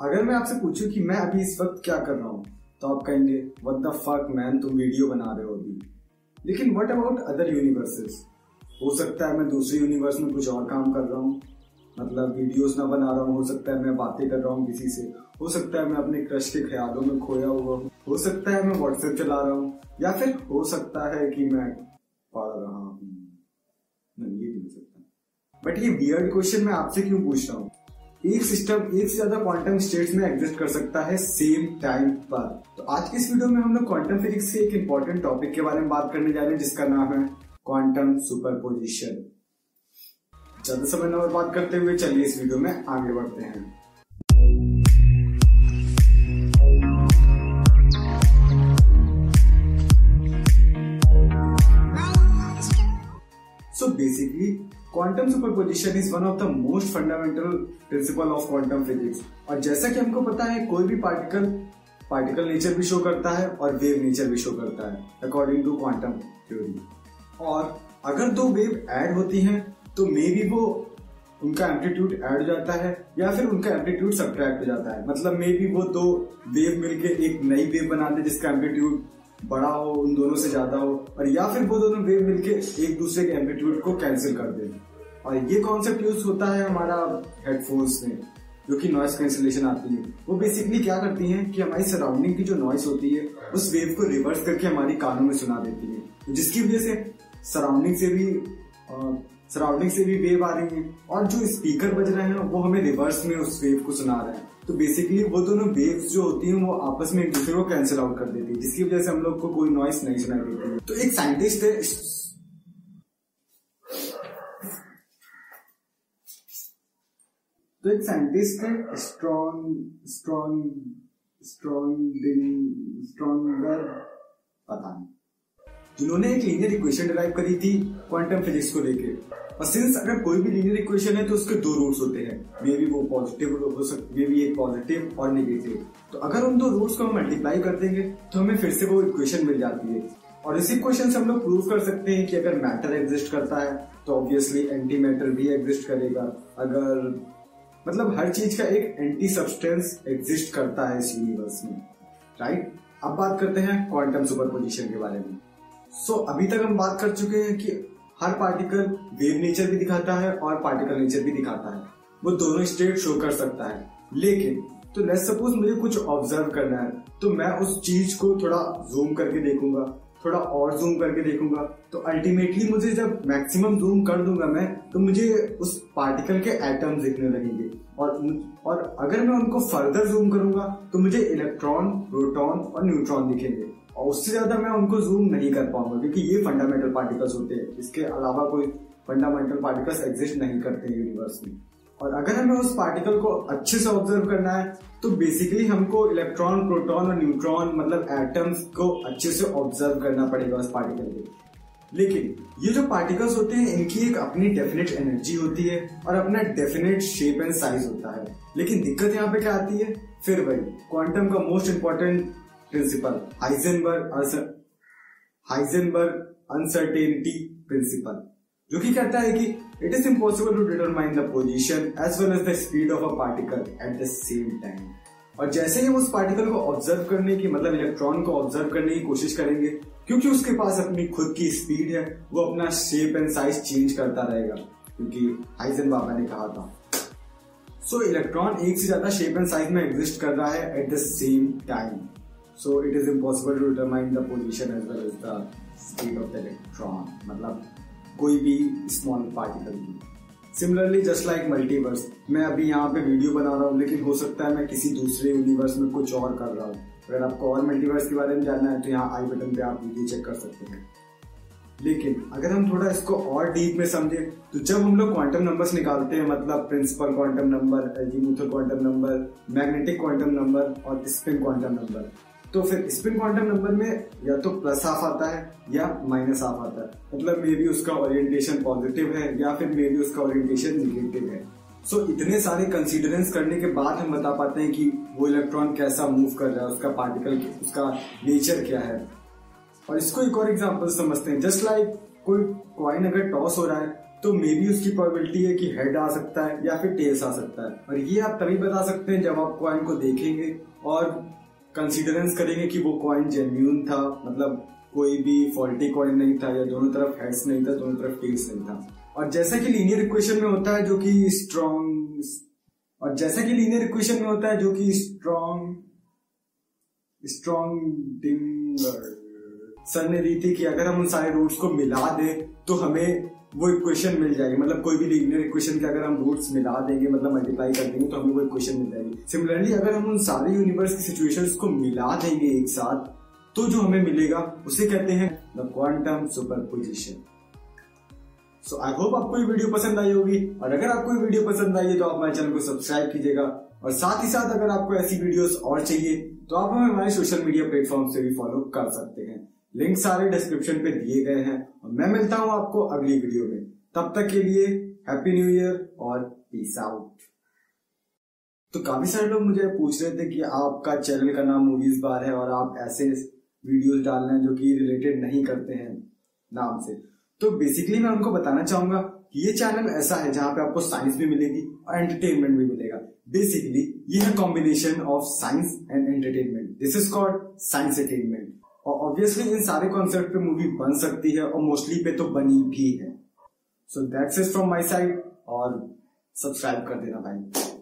अगर मैं आपसे पूछूँ कि मैं अभी इस वक्त क्या कर रहा हूँ तो आप कहेंगे वट द फक मैन तुम वीडियो बना रहे हो अभी। लेकिन वट अबाउट अदर यूनिवर्सेस हो सकता है मैं दूसरे यूनिवर्स में कुछ और काम कर रहा हूँ मतलब वीडियोस ना बना रहा हूँ, हो सकता है मैं बातें कर रहा हूँ किसी से, हो सकता है मैं अपने क्रश के ख्यालों में खोया हुआ हूँ, हो सकता है मैं व्हाट्सएप चला रहा हूँ, या फिर हो सकता है कि मैं पढ़ रहा हूँ। नहीं, ये नहीं हो सकता बट ये बियर्ड क्वेश्चन मैं आपसे क्यों पूछ रहा हूँ? एक सिस्टम एक से ज़्यादा क्वांटम स्टेट्स में एग्जिस्ट कर सकता है सेम टाइम पर। तो आज के इस वीडियो में हम लोग क्वांटम फिजिक्स के एक इंपॉर्टेंट टॉपिक के बारे में बात करने जा रहे हैं जिसका नाम है क्वांटम सुपरपोजिशन ज़्यादा समय न बात करते हुए चलिए इस वीडियो में आगे बढ़ते हैं। So basically, quantum superposition is one of the most fundamental principle of quantum physics और जैसा कि हमको पता है, कोई भी पार्टिकल पार्टिकल नेचर भी शो करता है और वेव नेचर भी शो करता है अकॉर्डिंग टू क्वांटम थ्योरी और अगर दो वेव ऐड होती हैं तो मे भी वो उनका एम्पलीट्यूड ऐड हो जाता है, या फिर उनका एम्पलीट्यूड सब्ट्रैक्ट हो जाता है। मतलब मे बी वो दो वेव मिलके एक नई वेव बना दे जिसका एम्पलीट्यूड बड़ा हो, उन दोनों से ज़्यादा हो, और या फिर वो दोनों वेव मिलके एक दूसरे के एम्पलीट्यूड को कैंसिल कर दे। और ये कॉन्सेप्ट यूज़ होता है हमारा हेडफोन्स में, जो कि नॉइस कैंसिलेशन आती है। वो बेसिकली क्या करती हैं कि हमारी सराउंडिंग की जो नॉइस होती है, उस वेव को रिवर्स करके हमारी कानों में सुना देती है। जिसकी वजह से सराउंडिंग से भी सराउंडिंग से भी वेव आ रही है, और जो स्पीकर बज रहे हैं, वो हमें रिवर्स में उस वेव को सुना रहे हैं। तो बेसिकली वो दोनों वेव्स जो होती हैं, वो आपस में एक दूसरे को कैंसिल आउट कर देती है, जिसकी वजह से हम लोग को कोई नॉइस नहीं सुनाई देती है। तो एक साइंटिस्ट है तो एक साइंटिस्ट है स्ट्रॉन्ग स्ट्रॉन्ग स्ट्रॉन्ग स्ट्रॉन्गर पता नहीं। जिन्होंने एक लीनियर इक्वेशन डिराइव करी थी क्वांटम फिजिक्स को लेकर और सिंस अगर कोई भी लीनियर इक्वेशन है तो उसके दो रूट्स होते हैं। मे बी वो पॉजिटिव हो सकते मे बी एक पॉजिटिव और नेगेटिव तो अगर उन दो रूट्स को हम मल्टीप्लाई कर देंगे तो हमें फिर से वो इक्वेशन मिल जाती है। और इस इक्वेशन से हम लोग प्रूव कर सकते हैं कि अगर मैटर एग्जिस्ट करता है तो ऑब्वियसली एंटी मैटर भी एग्जिस्ट करेगा। अगर मतलब हर चीज़ का एक एंटी सब्सटेंस एग्जिस्ट करता है इस यूनिवर्स में। राइट अब बात करते हैं क्वांटम सुपरपोजिशन के बारे में। सो so, अभी तक हम बात कर चुके हैं कि हर पार्टिकल वेव नेचर भी दिखाता है और पार्टिकल नेचर भी दिखाता है। वो दोनों स्टेट शो कर सकता है। लेकिन तो लेट सपोज़ मुझे कुछ ऑब्ज़र्व करना है तो मैं उस चीज़ को थोड़ा जूम करके देखूँगा थोड़ा और जूम करके देखूँगा। तो अल्टीमेटली मुझे जब मैक्सिमम जूम कर दूँगा मैं तो मुझे उस पार्टिकल के एटम्स दिखने लगेंगे। और और अगर मैं उनको फर्दर जूम करूँगा तो मुझे इलेक्ट्रॉन प्रोटॉन और न्यूट्रॉन दिखेंगे। और उससे ज़्यादा मैं उनको जूम नहीं कर पाऊँगा, क्योंकि ये फंडामेंटल पार्टिकल्स होते हैं। इसके अलावा कोई फंडामेंटल पार्टिकल्स एग्जिस्ट नहीं करते यूनिवर्स में। और अगर हमें उस पार्टिकल को अच्छे से ऑब्ज़र्व करना है तो बेसिकली हमको इलेक्ट्रॉन प्रोटॉन और न्यूट्रॉन मतलब एटम्स को अच्छे से ऑब्ज़र्व करना पड़ेगा उस पार्टिकल को लेकिन ये जो पार्टिकल्स होते हैं, इनकी एक अपनी डेफिनेट एनर्जी होती है और अपना डेफिनेट शेप एंड साइज़ होता है। लेकिन दिक्कत यहाँ पे क्या आती है? फिर वही क्वांटम का most important principle Heisenberg Heisenberg uncertainty principle जो कि कहता है कि it is impossible to determine the position as well as the speed of a particle at the same time और जैसे ही उस पार्टिकल को ऑब्ज़र्व करने की मतलब इलेक्ट्रॉन को ऑब्ज़र्व करने की कोशिश करेंगे क्योंकि उसके पास अपनी खुद की स्पीड है वो अपना शेप एंड साइज़ चेंज करता रहेगा क्योंकि हाइजन बाबा ने कहा था। सो so, इलेक्ट्रॉन एक से ज़्यादा शेप एंड साइज़ में एग्जिस्ट कर रहा है at the same time so it is impossible to determine the position as well as the speed of the electron मतलब कोई भी स्मॉल पार्टिकल की। सिमिलरली जस्ट लाइक मल्टीवर्स मैं अभी यहाँ पे वीडियो बना रहा हूँ, लेकिन हो सकता है मैं किसी दूसरे यूनिवर्स में कुछ और कर रहा हूँ। अगर आपको और मल्टीवर्स के बारे में जानना है तो यहाँ आई बटन पे आप वीडियो चेक कर सकते हैं। लेकिन अगर हम थोड़ा इसको और डीप में समझे तो जब हम लोग क्वांटम नंबर्स निकालते हैं मतलब principal quantum number azimuthal quantum number magnetic quantum number और स्पिन क्वांटम नंबर तो फिर स्पिन क्वांटम नंबर में या तो प्लस हाफ़ आता है या माइनस हाफ़ आता है। मतलब मे बी उसका ओरिएंटेशन पॉजिटिव है या फिर मे बी उसका ओरिएंटेशन निगेटिव है। सो so, इतने सारे कंसिडरेंस करने के बाद हम बता पाते हैं कि वो इलेक्ट्रॉन कैसा मूव कर रहा है उसका पार्टिकल उसका नेचर क्या है। और इसको एक और एग्ज़ाम्पल समझते हैं। जस्ट लाइक कोई क्वाइन अगर टॉस हो रहा है तो मे बी उसकी प्रोबेबिलिटी है कि हेड आ सकता है या फिर टेल्स आ सकता है। और ये आप तभी बता सकते हैं जब आप कॉइन को देखेंगे और कंसिडरेंस करेंगे कि वो कॉइन जेन्यून था मतलब कोई भी फॉल्टी कॉइन नहीं था या दोनों तरफ़ हेड्स नहीं था, दोनों तरफ़ टेल्स नहीं था। और जैसा कि लीनियर इक्वेशन में होता है जो कि स्ट्रॉन्ग और जैसा कि लीनियर इक्वेशन में होता है जो कि स्ट्रॉन्ग स्ट्रॉन्ग डिंगर सर ने दी थी कि अगर हम उन सारे रूट्स को मिला दें तो हमें वो इक्वेशन मिल जाएगी। मतलब कोई भी लीनियर इक्वेशन के अगर हम रूट्स मिला देंगे मतलब मल्टीप्लाई कर देंगे तो हमें वो इक्वेशन मिल जाएगी। सिमिलरली अगर हम उन सारे यूनिवर्स की सिचुएशंस को मिला देंगे एक साथ तो जो हमें मिलेगा, उसे कहते हैं the quantum superposition so I hope आपको ये वीडियो पसंद आई होगी। और अगर आपको ये वीडियो पसंद आई है तो आप हमारे चैनल को सब्सक्राइब कीजिएगा। और साथ ही साथ अगर आपको ऐसी वीडियोस और चाहिए तो आप हमें हमारे सोशल मीडिया प्लेटफॉर्म से भी फॉलो कर सकते हैं। लिंक सारे डिस्क्रिप्शन पे दिए गए हैं और मैं मिलता हूँ आपको अगली वीडियो में। तब तक के लिए हैप्पी न्यू ईयर और पीस आउट तो काफ़ी सारे लोग मुझे पूछ रहे थे कि आपका चैनल का नाम मूवीज़ बार है और आप ऐसे वीडियोस डाल रहे हैं जो कि रिलेटेड नहीं करते हैं नाम से। तो बेसिकली मैं उनको बताना चाहूँगा कि ये चैनल ऐसा है जहाँ पे आपको साइंस भी मिलेगी और एंटरटेनमेंट भी मिलेगा। बेसिकली ये है combination of science and entertainment this is called science entertainment और ऑब्वियसली इन सारे कॉन्सेप्ट पे मूवी बन सकती है और मोस्टली पे तो बनी भी है। So that's is from my side और सब्सक्राइब कर देना भाई।